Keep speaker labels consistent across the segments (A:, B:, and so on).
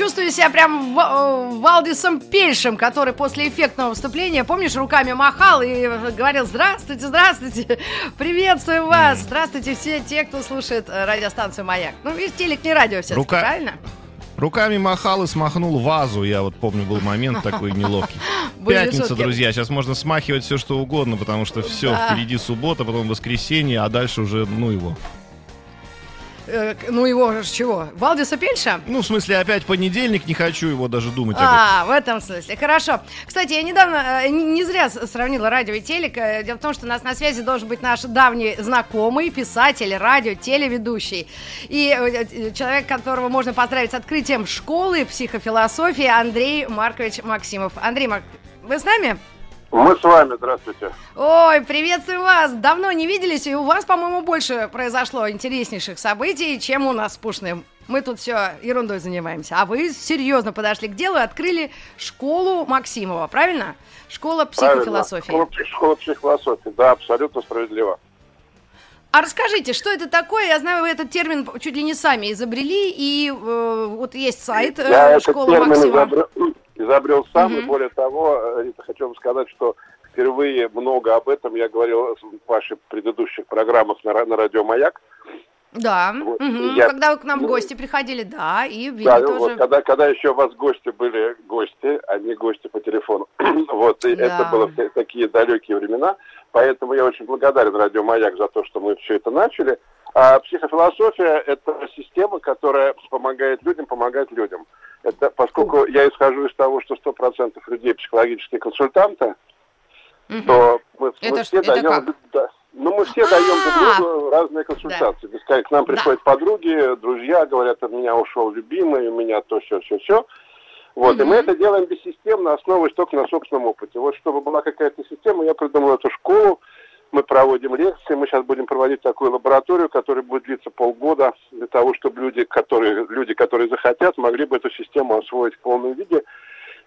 A: Чувствую себя прям э, Валдисом Пельшем, который после эффектного выступления, помнишь, руками махал и говорил «Здравствуйте, здравствуйте, приветствую вас, здравствуйте все те, кто слушает радиостанцию «Маяк». Ну, ведь телек не радио все
B: Рука-
A: правильно?
B: Руками махал и смахнул вазу. Я вот помню, был момент такой неловкий. Пятница, друзья. Сейчас можно смахивать все, что угодно, потому что все, впереди суббота, потом воскресенье, а дальше уже, ну его.
A: Э, ну, его же чего? Валдиса Пельша?
B: Ну, в смысле, опять понедельник, не хочу его даже думать.
A: А, в этом смысле. Хорошо. Кстати, я недавно э, не зря сравнила радио и телек. Э, Дело в том, что у нас на связи должен быть наш давний знакомый, писатель, радио, телеведущий. И э, э, человек, которого можно поздравить с открытием школы психофилософии, Андрей Маркович Максимов. Андрей Марк, вы с нами?
C: Мы с вами, здравствуйте.
A: Ой, приветствую вас! Давно не виделись, и у вас, по-моему, больше произошло интереснейших событий, чем у нас с Пушным. Мы тут все ерундой занимаемся. А вы серьезно подошли к делу и открыли школу Максимова, правильно? Школа психофилософии.
C: Правильно. Школа, школа психофилософии, да, абсолютно справедливо.
A: А расскажите, что это такое? Я знаю, вы этот термин чуть ли не сами изобрели, и э, вот есть сайт э,
C: Я
A: школы Максимова.
C: изобрел, изобрел сам, и
A: Мгм.
C: более того, Рита, хочу вам сказать, что впервые много об этом я говорил в ваших предыдущих программах на, на радио «Маяк».
A: Да,
C: Вот,
A: мгм.
C: я-
A: когда вы к нам в
C: ну,
A: гости приходили, да, и Вилли
C: Да,
A: тоже.
C: вот, когда, когда еще у вас гости были гости, а не гости по телефону. вот, и
A: Да.
C: это было в такие далекие времена. Поэтому я очень благодарен Радио Маяк за то, что мы все это начали. А психофилософия – это система, которая помогает людям помогать людям. Это поскольку я исхожу из того, что 100% людей психологические консультанты, то мы,
A: Это
C: мы все даем,
A: как?
C: да, ну мы все даем
A: А!
C: друг другу разные консультации. Бесконечно. К нам
A: Да.
C: приходят подруги, друзья, говорят, от меня ушел любимый, у меня то, все, все, все. Вот, и мы это делаем бессистемно, основываясь только на собственном опыте. Вот чтобы была какая-то система, я придумал эту школу, мы проводим лекции, мы сейчас будем проводить такую лабораторию, которая будет длиться полгода, для того, чтобы люди, которые, люди, которые захотят, могли бы эту систему освоить в полном виде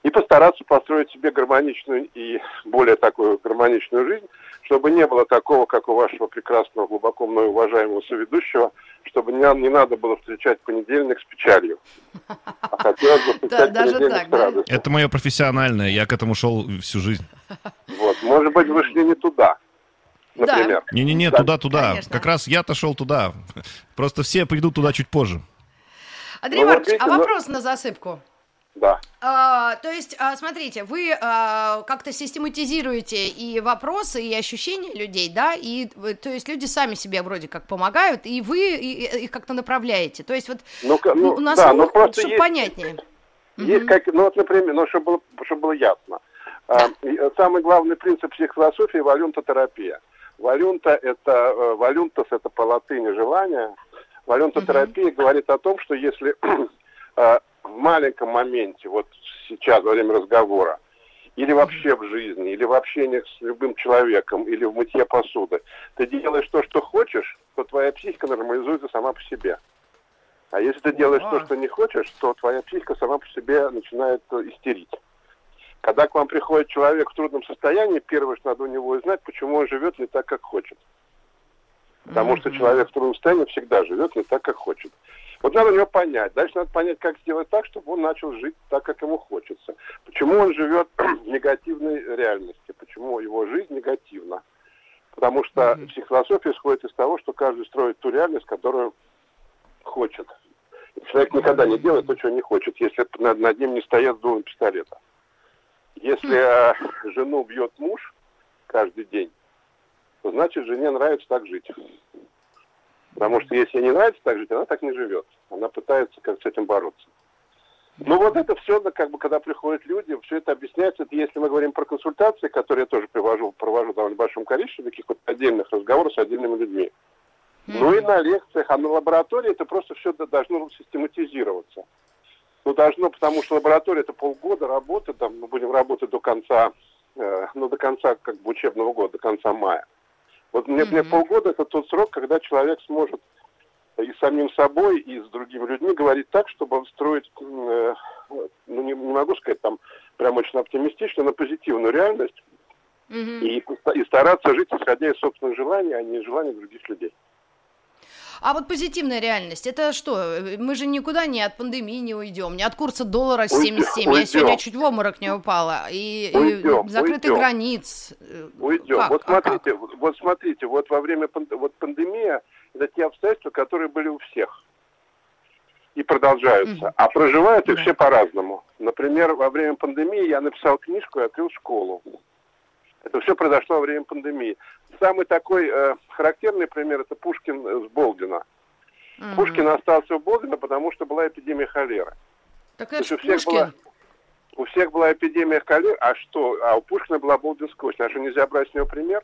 C: и постараться построить себе гармоничную и более такую гармоничную жизнь, чтобы не было такого, как у вашего прекрасного, глубоко мной уважаемого соведущего, чтобы не, не надо было встречать понедельник с печалью. А хотелось бы встречать
A: даже
C: понедельник
A: так,
C: с радостью.
B: Это мое профессиональное, я к этому шел всю жизнь.
C: Вот. Может быть, вы шли не туда,
A: Да.
C: Например.
B: Не-не-не,
C: Да.
B: туда-туда. Как раз я-то шел туда. Просто все придут туда чуть позже.
A: Андрей
C: Ну, вот
A: Маркович, а
C: видите, ну-
A: вопрос на засыпку?
C: Да.
A: А, то есть, а, смотрите, вы а, как-то систематизируете и вопросы, и ощущения людей, да, и э, то есть люди сами себе вроде как помогают, и вы их как-то направляете. То есть вот
C: Ну, ну,
A: у нас
C: да, ну, просто
A: чтобы
C: есть-
A: понятнее.
C: Есть как, ну вот, например, ну, чтобы было, чтобы было ясно. А, и, э, самый главный принцип психофилософии – валюнтотерапия. Валюнта – это, э, валюнтас – это по латыни желание. Валюнтотерапия говорит о том, что если э, в маленьком моменте, вот сейчас, во время разговора, или вообще в жизни, или в общении с любым человеком, или в мытье посуды, ты делаешь то, что хочешь, то твоя психика нормализуется сама по себе. А если ты делаешь то, что не хочешь, то твоя психика сама по себе начинает э, истерить. Когда к вам приходит человек в трудном состоянии, первое, что надо у него узнать, почему он живет не так, как хочет. Потому что человек в трудном состоянии всегда живет не так, как хочет. Вот надо у него понять. Дальше надо понять, как сделать так, чтобы он начал жить так, как ему хочется. Почему он живет в негативной реальности, почему его жизнь негативна. Потому что психофилософия исходит из того, что каждый строит ту реальность, которую хочет. И человек никогда не делает то, чего не хочет, если над, над ним не стоят дулом пистолета. Если э, жену бьет муж каждый день, то значит жене нравится так жить. Потому что если ей не нравится так жить, она так не живет. Она пытается как с этим бороться. Ну вот это все, как бы, когда приходят люди, все это объясняется. Это если мы говорим про консультации, которые я тоже привожу, провожу в довольно большом количестве таких вот отдельных разговоров с отдельными людьми. Ну и на лекциях, а на лаборатории это просто все должно систематизироваться. Ну должно, потому что лаборатория это полгода работы, там мы будем работать до конца э, ну, до конца как бы учебного года, до конца мая. Вот мне, мне полгода это тот срок, когда человек сможет и с самим собой, и с другими людьми говорить так, чтобы строить, э, ну, не, не могу сказать там прям очень оптимистично, но позитивную реальность, и, и стараться жить, исходя из собственных желаний, а не желаний других людей.
A: А вот позитивная реальность, это что? Мы же никуда не от пандемии не уйдем, не от курса доллара 77. Уйдем, Я сегодня чуть в обморок не упала. И, уйдем, и закрытых уйдем. границ.
C: Уйдем. Как? Вот а смотрите, как? вот смотрите, вот во время вот пандемия это те обстоятельства, которые были у всех и продолжаются. Mm-hmm. А проживают их да. все по-разному. Например, во время пандемии я написал книжку и открыл школу. Это все произошло во время пандемии. Самый такой э, характерный пример это Пушкин с Болдина. Mm-hmm. Пушкин остался у Болдина, потому что была эпидемия холеры.
A: Так это у всех Была,
C: у всех была эпидемия холеры, а что? А у Пушкина была Болдинская осень. А что, нельзя брать с него пример?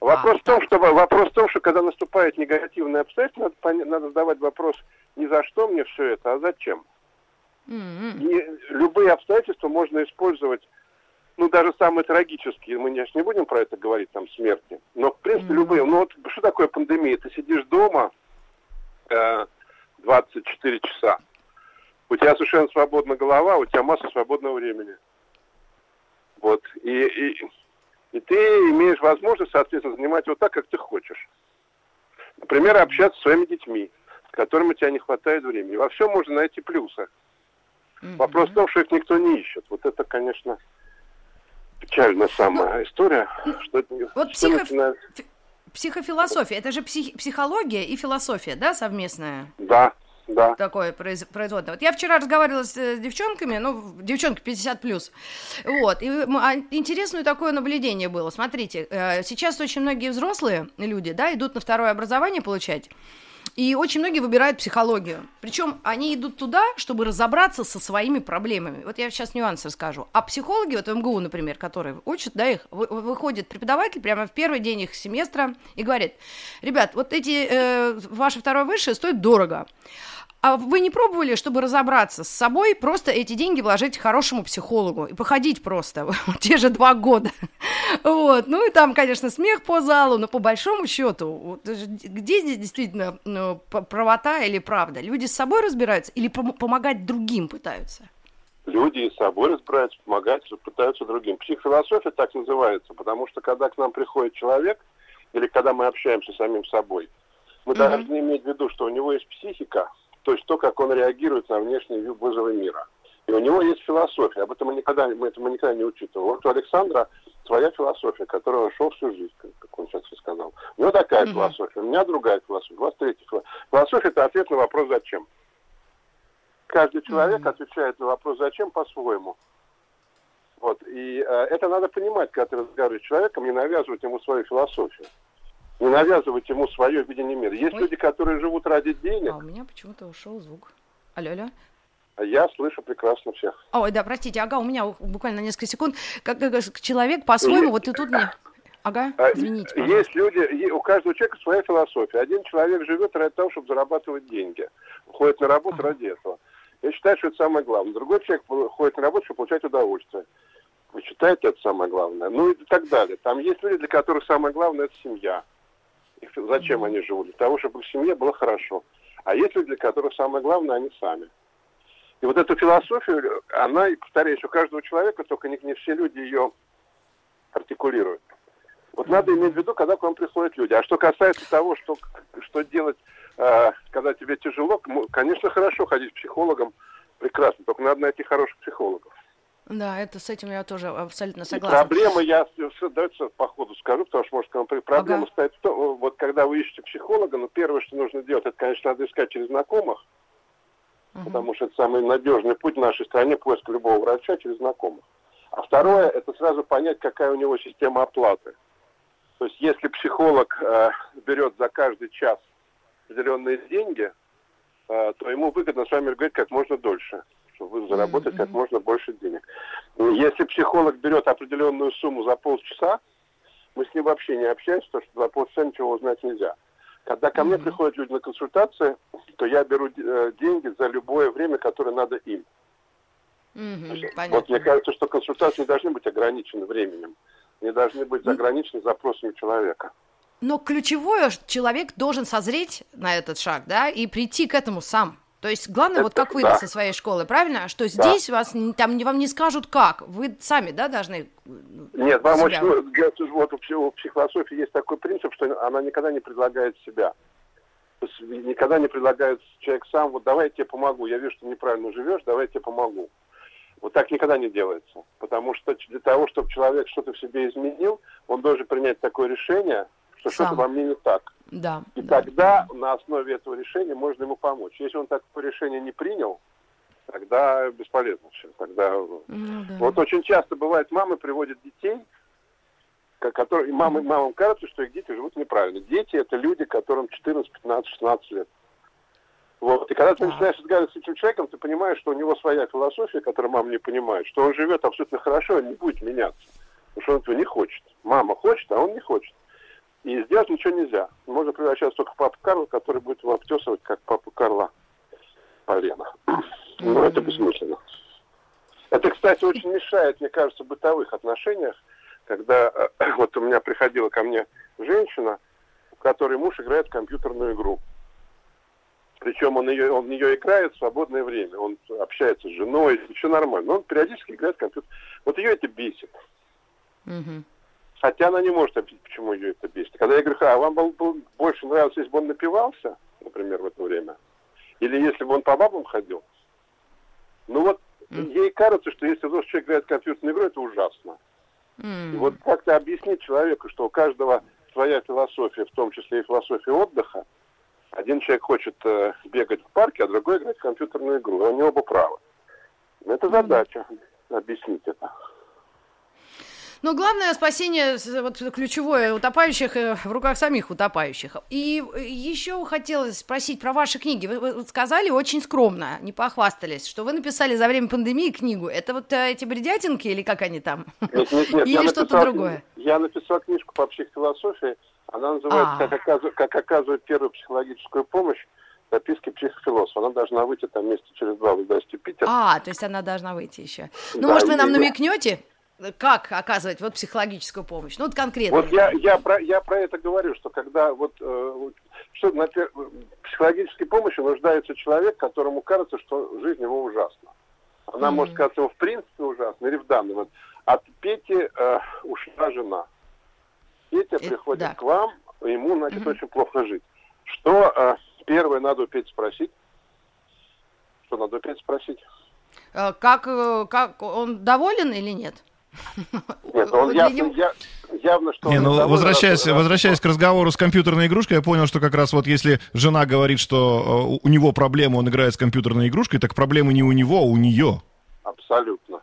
C: Вопрос, а, в том, что, вопрос в том, что когда наступает негативное обстоятельство, надо, надо задавать вопрос не за что мне все это, а зачем. Mm-hmm. И любые обстоятельства можно использовать ну, даже самые трагические, мы не, не будем про это говорить, там, смерти, но, в принципе, mm-hmm. любые, ну, вот, что такое пандемия? Ты сидишь дома э, 24 часа, у тебя совершенно свободна голова, у тебя масса свободного времени. Вот, и, и, и ты имеешь возможность, соответственно, занимать вот так, как ты хочешь. Например, общаться с своими детьми, с которыми у тебя не хватает времени. Во всем можно найти плюсы. Mm-hmm. Вопрос в том, что их никто не ищет. Вот это, конечно, печальная самая ну, история. Что это,
A: вот что психо... начинает... психофилософия, это же псих... психология и философия, да, совместная?
C: Да, да.
A: Такое производное. Вот я вчера разговаривала с э, девчонками, ну, девчонки 50 плюс. Вот. И а, интересное такое наблюдение было. Смотрите, э, сейчас очень многие взрослые люди, да, идут на второе образование получать. И очень многие выбирают психологию. Причем они идут туда, чтобы разобраться со своими проблемами. Вот я сейчас нюанс расскажу. А психологи, вот в МГУ, например, которые учат, да, их, выходит преподаватель прямо в первый день их семестра и говорит, ребят, вот эти, э, ваше второе высшее стоит дорого. А вы не пробовали, чтобы разобраться с собой, просто эти деньги вложить хорошему психологу и походить просто те же два года? Вот. Ну и там, конечно, смех по залу, но по большому счету, где здесь действительно ну, правота или правда? Люди с собой разбираются или помогать другим пытаются?
C: Люди с собой разбираются, помогать, пытаются другим. Психофилософия так называется, потому что когда к нам приходит человек, или когда мы общаемся с самим собой, мы mm-hmm. должны иметь в виду, что у него есть психика, то есть то, как он реагирует на внешние вызовы мира. И у него есть философия, об этом мы никогда, мы это мы никогда не учитываем. Вот у Александра своя философия, которую он шел всю жизнь, как он сейчас рассказал. У него такая mm-hmm. философия, у меня другая философия, у вас третья философия. Философия – это ответ на вопрос «зачем?». Каждый человек mm-hmm. отвечает на вопрос «зачем?» по-своему. Вот. И э, это надо понимать, когда ты разговариваешь с человеком, не навязывать ему свою философию не навязывать ему свое видение мира. Есть Ой. люди, которые живут ради денег.
A: А у меня почему-то ушел звук. Алло, алло.
C: А я слышу прекрасно всех.
A: Ой, да, простите, ага, у меня буквально несколько секунд. Как, как человек по-своему, вот и тут мне... Ага, а, извините.
C: Пожалуйста. Есть люди, у каждого человека своя философия. Один человек живет ради того, чтобы зарабатывать деньги. Ходит на работу ага. ради этого. Я считаю, что это самое главное. Другой человек ходит на работу, чтобы получать удовольствие. Вы считаете, это самое главное? Ну и так далее. Там есть люди, для которых самое главное – это семья. Зачем они живут? Для того, чтобы в семье было хорошо. А есть люди, для которых самое главное, они сами. И вот эту философию, она, повторяюсь, у каждого человека, только не, не все люди ее артикулируют. Вот надо иметь в виду, когда к вам приходят люди. А что касается того, что, что делать, э, когда тебе тяжело, конечно, хорошо ходить к психологам, прекрасно, только надо найти хороших психологов.
A: Да, это с этим я тоже абсолютно согласна.
C: Проблема, я дальше по ходу скажу, потому что, может, проблема ага. стоит в том, вот когда вы ищете психолога, ну, первое, что нужно делать, это, конечно, надо искать через знакомых, угу. потому что это самый надежный путь в нашей стране, поиск любого врача через знакомых. А второе, это сразу понять, какая у него система оплаты. То есть, если психолог э, берет за каждый час определенные деньги, э, то ему выгодно с вами говорить как можно дольше чтобы заработать mm-hmm. как можно больше денег. Если психолог берет определенную сумму за полчаса, мы с ним вообще не общаемся, потому что за полчаса ничего узнать нельзя. Когда ко mm-hmm. мне приходят люди на консультации, то я беру э, деньги за любое время, которое надо им.
A: Мгм,
C: Вот
A: понятно.
C: мне кажется, что консультации не должны быть ограничены временем, не должны быть ограничены запросами человека.
A: Но ключевое, человек должен созреть на этот шаг, да, и прийти к этому сам. То есть главное, вот
C: Это
A: как вы
C: да.
A: со своей школы, правильно? Что здесь вас н- там вам не скажут как, вы сами, да, должны. ну,
C: Нет, вам
A: себя.
C: очень, вот у пси- у психософии есть такой принцип, что она никогда не предлагает себя. То есть никогда не предлагает человек сам, вот давай я тебе помогу, я вижу, что неправильно живешь, давай я тебе помогу. Вот так никогда не делается. Потому что для того, чтобы человек что-то в себе изменил, он должен принять такое решение, что что-то во мне не так.
A: Да.
C: И
A: да.
C: тогда на основе этого решения можно ему помочь. Если он такое решение не принял, тогда бесполезно все. Тогда
A: Ну, да.
C: вот очень часто бывает, мамы приводят детей, ко- которые, и мамы, мамам кажется, что их дети живут неправильно. Дети это люди, которым 14, 15, 16 лет. Вот. И когда ты
A: Так.
C: начинаешь разговаривать с этим человеком, ты понимаешь, что у него своя философия, которую мама не понимает, что он живет абсолютно хорошо, он не будет меняться. Потому что он этого не хочет. Мама хочет, а он не хочет. И сделать ничего нельзя. Можно превращаться только в папу Карла, который будет его обтесывать, как папу Карла полена. Но это бессмысленно. Это, кстати, очень мешает, мне кажется, в бытовых отношениях, когда э, вот у меня приходила ко мне женщина, у которой муж играет в компьютерную игру. Причем он, ее, он в нее играет в свободное время. Он общается с женой, все нормально. Но он периодически играет в компьютер. Вот ее это бесит.
A: Мгм.
C: Хотя она не может объяснить, почему ее это бесит. Когда я говорю, а вам был, был больше нравилось, если бы он напивался, например, в это время, или если бы он по бабам ходил, ну вот ей кажется, что если взрослый человек играет в компьютерную игру, это ужасно. И вот как-то объяснить человеку, что у каждого своя философия, в том числе и философия отдыха. Один человек хочет э, бегать в парке, а другой играть в компьютерную игру. И они оба правы. Это задача объяснить это.
A: Но главное спасение, вот ключевое, утопающих э, в руках самих утопающих. И э, еще хотелось спросить про ваши книги. Вы, вы сказали очень скромно, не похвастались, что вы написали за время пандемии книгу. Это вот э, эти бредятинки или как они там?
C: Нет, нет, нет,
A: Или что-то другое?
C: Я написал книжку по психофилософии. Она называется
A: А.
C: как, оказывать, «Как оказывать первую психологическую помощь. Записки психофилософа. Она должна выйти там месяца через два в издательстве Питер.
A: А, то есть она должна выйти еще. Ну,
C: Да,
A: может, вы нам намекнете, как оказывать вот психологическую помощь? Ну, вот конкретно.
C: Вот я, я, про, я про это говорю, что когда вот, э, что на психологической помощи нуждается человек, которому кажется, что жизнь его ужасна. Она
A: Мгм.
C: может казаться в принципе ужасной или в данном. Вот От Пети э, ушла жена. Петя
A: Э,
C: приходит
A: да.
C: к вам, ему, значит,
A: Мгм.
C: очень плохо жить. Что э, первое надо у Пети спросить? Что надо у Пети спросить?
A: Э, Как, э, как он доволен или нет?
C: Нет, он
A: Для
C: явно, я- явно, что...
B: Не,
C: он
B: ну возвращаясь,
C: раз-
B: возвращаясь к разговору с компьютерной игрушкой, я понял, что как раз вот если жена говорит, что э, у него проблема, он играет с компьютерной игрушкой, так проблема не у него, а у нее.
C: Абсолютно.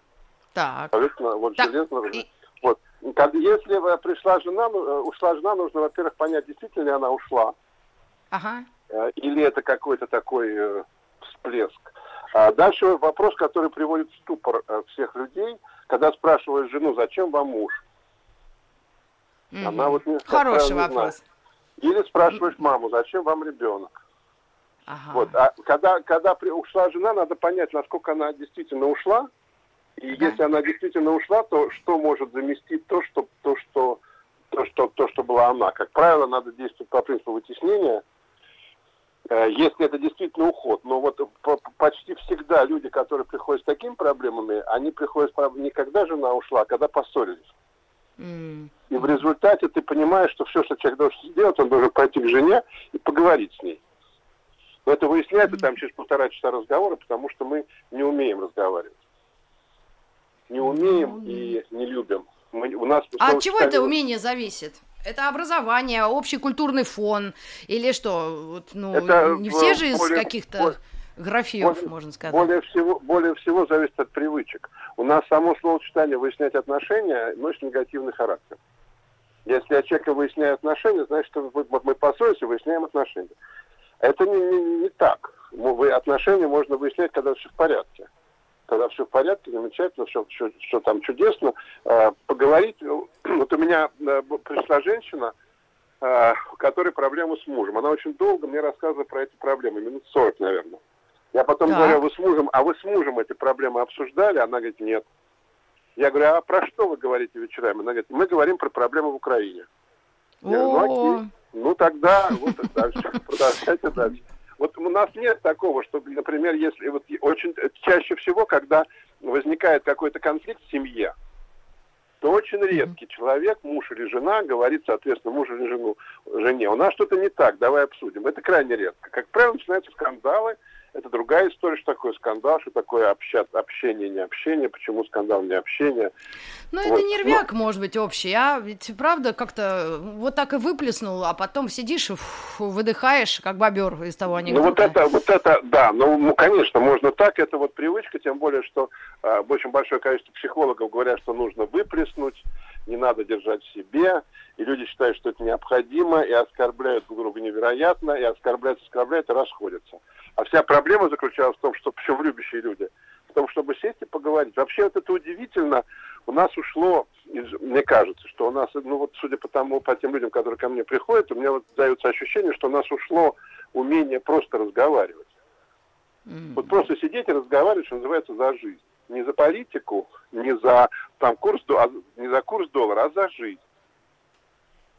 A: Так.
C: Абсолютно, вот
A: Так,
C: железно.
A: и-
C: Вот. Если э, пришла жена, ну, э, ушла жена, нужно, во-первых, понять, действительно ли она ушла,
A: Ага.
C: или это какой-то такой всплеск. А дальше вопрос, который приводит в ступор всех людей, когда спрашиваешь жену, зачем вам муж?
A: Мгм.
C: Она вот не-
A: Хороший вопрос.
C: Или спрашиваешь маму, зачем вам ребенок?
A: Ага.
C: Вот. А когда, когда при- ушла жена, надо понять, насколько она действительно ушла. И
A: Да.
C: если она действительно ушла, то что может заместить то, что, то, что, то, что, то, что была она. Как правило, надо действовать по принципу вытеснения, если это действительно уход. Но вот по- почти всегда люди, которые приходят с такими проблемами, они приходят с не когда жена ушла, а когда поссорились.
A: М.
C: И в результате ты понимаешь, что все, что человек должен сделать, он должен пойти к жене и поговорить с ней. Но это выясняется там через полтора часа разговора, потому что мы не умеем разговаривать. Не умеем и не любим. Мы, у нас
A: А от чего это умение зависит? Это образование, общий культурный фон или что? Вот, ну,
C: Это
A: не
C: в-
A: все же из
C: более-
A: каких-то
C: более-
A: графьев,
C: более-
A: можно сказать.
C: Более всего, более всего зависит от привычек. У нас само словосочетание выяснять отношения носит негативный характер. Если я человека выясняю отношения, значит, мы, мы поссорились и выясняем отношения. Это не, не- не так. Отношения можно выяснять, когда все в порядке. Когда все в порядке, замечательно, все, все, все там чудесно. Э, поговорить. э, Вот у меня э, пришла женщина, э, у которой проблемы с мужем. Она очень долго мне рассказывала про эти проблемы, минут 40, наверное. Я потом
A: Так.
C: говорю, вы с мужем, а вы с мужем эти проблемы обсуждали? Она говорит, нет. Я говорю, а про что вы говорите вечерами? Она говорит, мы говорим про проблемы в Украине. Я говорю, ну, окей. Ну тогда вот дальше, продолжайте дальше. Вот у нас нет такого, что, например, если вот очень чаще всего, когда возникает какой-то конфликт в семье, то очень редкий человек, муж или жена, говорит, соответственно, мужу или жену, жене, у нас что-то не так, давай обсудим. Это крайне редко. Как правило, начинаются скандалы, другая история, что такое скандал, что такое обща- общение, не общение, почему скандал, не общение.
A: Ну, это
C: Вот,
A: нервяк, может быть, общий, а ведь правда как-то вот так и выплеснул, а потом сидишь и фу, выдыхаешь, как бобер из того
C: Ну вот
A: анекдота.
C: это, вот это, да, ну, ну, конечно, можно так, это вот привычка, тем более, что э, очень большое количество психологов говорят, что нужно выплеснуть, не надо держать в себе, и люди считают, что это необходимо, и оскорбляют друг друга невероятно, и оскорбляют, оскорбляют, и расходятся. А вся проблема заключалась в том, что, причем любящие люди, в том, чтобы сесть и поговорить. Вообще вот это удивительно, у нас ушло, из- мне кажется, что у нас, ну вот судя по тому, по тем людям, которые ко мне приходят, у меня вот дается ощущение, что у нас ушло умение просто разговаривать.
A: М.
C: Вот просто сидеть и разговаривать, что называется, за жизнь. Не за политику, не за там курс, а не за курс доллара, а за жизнь.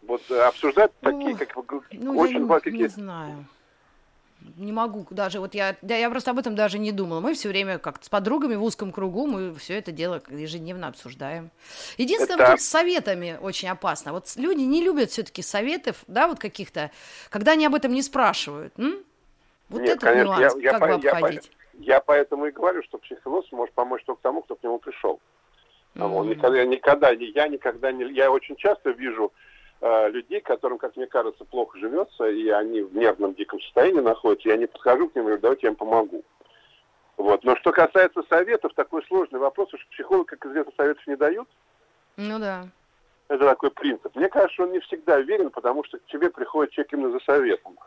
C: Вот э, обсуждать
A: Ну,
C: такие, как
A: Ну,
C: очень
A: я
C: ва-
A: не, знаю. Не могу даже, вот я, да, я просто об этом даже не думала. Мы все время как-то с подругами в узком кругу, мы все это дело ежедневно обсуждаем. Единственное,
C: Это-
A: вот с советами очень опасно. Вот люди не любят все-таки советов, да, вот каких-то, когда они об этом не спрашивают. м? Вот
C: Нет,
A: этот
C: конечно,
A: нюанс,
C: я, я,
A: как бы
C: я, по-
A: обходить.
C: я поэтому и говорю, что психолог может помочь только тому, кто к нему пришел. А он никогда, никогда, я никогда не... Я очень часто вижу э, людей, которым, как мне кажется, плохо живется, и они в нервном диком состоянии находятся, я не подхожу к ним и говорю, давайте я им помогу. Вот. Но что касается советов, такой сложный вопрос, что психологи, как известно, советов не дают.
A: Ну да.
C: Это такой принцип. Мне кажется, он не всегда верен, потому что к тебе приходит человек именно за советом.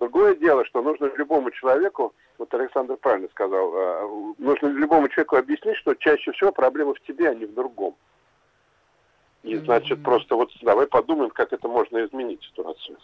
C: Другое дело, что нужно любому человеку, вот Александр правильно сказал, э, нужно любому человеку объяснить, что чаще всего проблема в тебе, а не в другом. И, значит, просто вот давай подумаем, как это можно изменить ситуацию.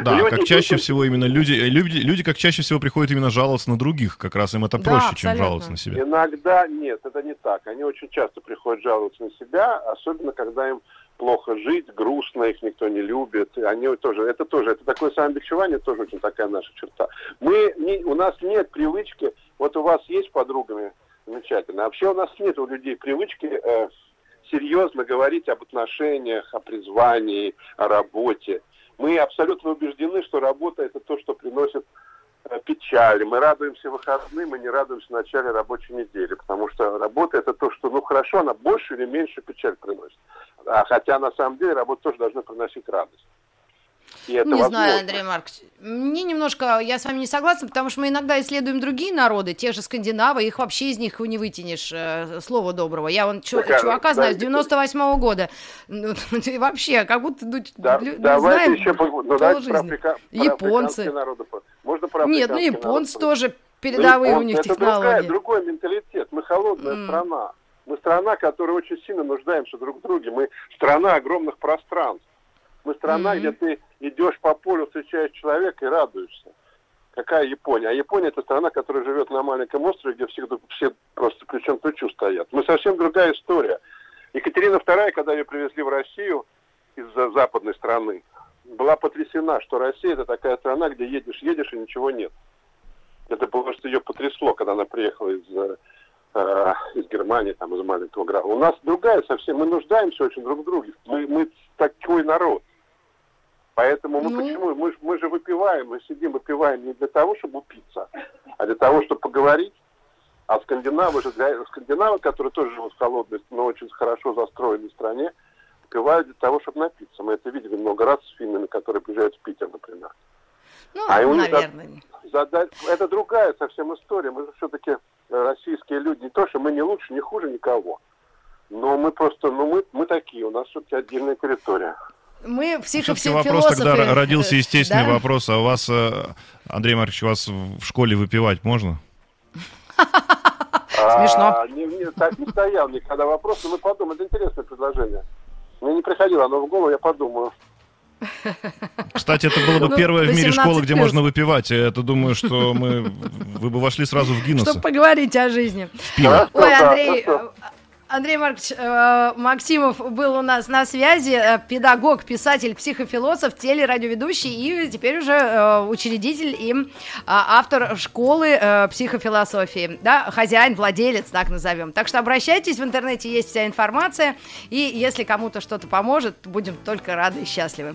B: Да,
C: Люди-
B: как чаще
C: люди-
B: всего именно люди, э, люди, люди как чаще всего приходят именно жаловаться на других, как раз им это
A: Да,
B: проще, чем
A: абсолютно.
B: жаловаться на себя.
C: Иногда нет, это не так. Они очень часто приходят жаловаться на себя, особенно когда им плохо жить, грустно, их никто не любит. Они тоже, это тоже, это такое самобичевание, тоже очень такая наша черта. Мы, не, у нас нет привычки, вот у вас есть подругами, замечательно, а вообще у нас нет у людей привычки э, серьезно говорить об отношениях, о призвании, о работе. Мы абсолютно убеждены, что работа это то, что приносит э, печаль. Мы радуемся выходным и не радуемся начале рабочей недели, потому что работа это то, что, ну хорошо, она больше или меньше печаль приносит. А хотя на самом деле работа тоже должна приносить радость. И это
A: не
C: возможно.
A: знаю, Андрей Маркович. Мне немножко, я с вами не согласна, потому что мы иногда исследуем другие народы, те же скандинавы, их вообще из них не вытянешь э, слова доброго. Я вон чу-
C: Так, а,
A: чувака знаю с
C: да,
A: 98 года. Ну, и вообще, как будто ну,
C: Да,
A: лю-
C: давайте
A: знаем
C: еще ну, давайте про, про
A: Японцы.
C: народы Можно про
A: Нет, ну японцы
C: народы
A: тоже
C: Ну,
A: передовые у
C: японцы
A: них
C: это другая,
A: технологии.
C: другой менталитет. Мы холодная
A: М.
C: страна. Мы страна, которая очень сильно нуждаемся друг в друге. Мы страна огромных пространств. Мы страна,
A: Мгм.
C: где ты идешь по полю, встречаешь человека и радуешься. Какая Япония? А Япония это страна, которая живет на маленьком острове, где все, все просто плечом к плечу стоят. Мы совсем другая история. Екатерина II, когда ее привезли в Россию из за- западной страны, была потрясена, что Россия это такая страна, где едешь, едешь и ничего нет. Это просто ее потрясло, когда она приехала из, э, из Германии, там, из маленького города. У нас другая совсем, мы нуждаемся очень друг в друге. Мы, мы такой народ. Поэтому мы
A: Ну.
C: почему? Мы, мы же выпиваем, мы сидим, выпиваем не для того, чтобы упиться, а для того, чтобы поговорить. А скандинавы же, для, скандинавы, которые тоже живут в холодной, но очень хорошо застроенной стране, выпивают для того, чтобы напиться. Мы это видели много раз с финнами, которые приезжают в Питер, например.
A: Ну,
C: а
A: наверное.
C: Задать... Это другая совсем история. Мы же все-таки российские люди. Не то, что мы не лучше, не хуже никого. Но мы просто, ну мы, мы такие, у нас все-таки отдельная территория.
A: Мы
B: Все-таки
A: психофилософы.
B: вопрос тогда родился естественный
A: да?
B: вопрос. А у вас, э, Андрей Маркович, у вас в школе выпивать можно?
A: Смешно.
C: А, не, не- так не стоял никогда вопрос, но мы подумаем. Это интересное предложение. Мне не приходило оно в голову, я подумаю.
B: Кстати, это было бы
A: Ну,
B: первая в мире
A: 18
B: школа, где можно выпивать. Я это думаю, что мы вы бы вошли сразу в Гиннесса.
A: Чтобы поговорить о жизни.
B: Пиво.
A: Ой, Андрей, э, Андрей Маркович э, Максимов был у нас на связи, э, педагог, писатель, психофилософ, телерадиоведущий и теперь уже э, учредитель и э, автор школы э, психофилософии, да, хозяин, владелец, так назовем. Так что обращайтесь, в интернете есть вся информация, и если кому-то что-то поможет, будем только рады и счастливы.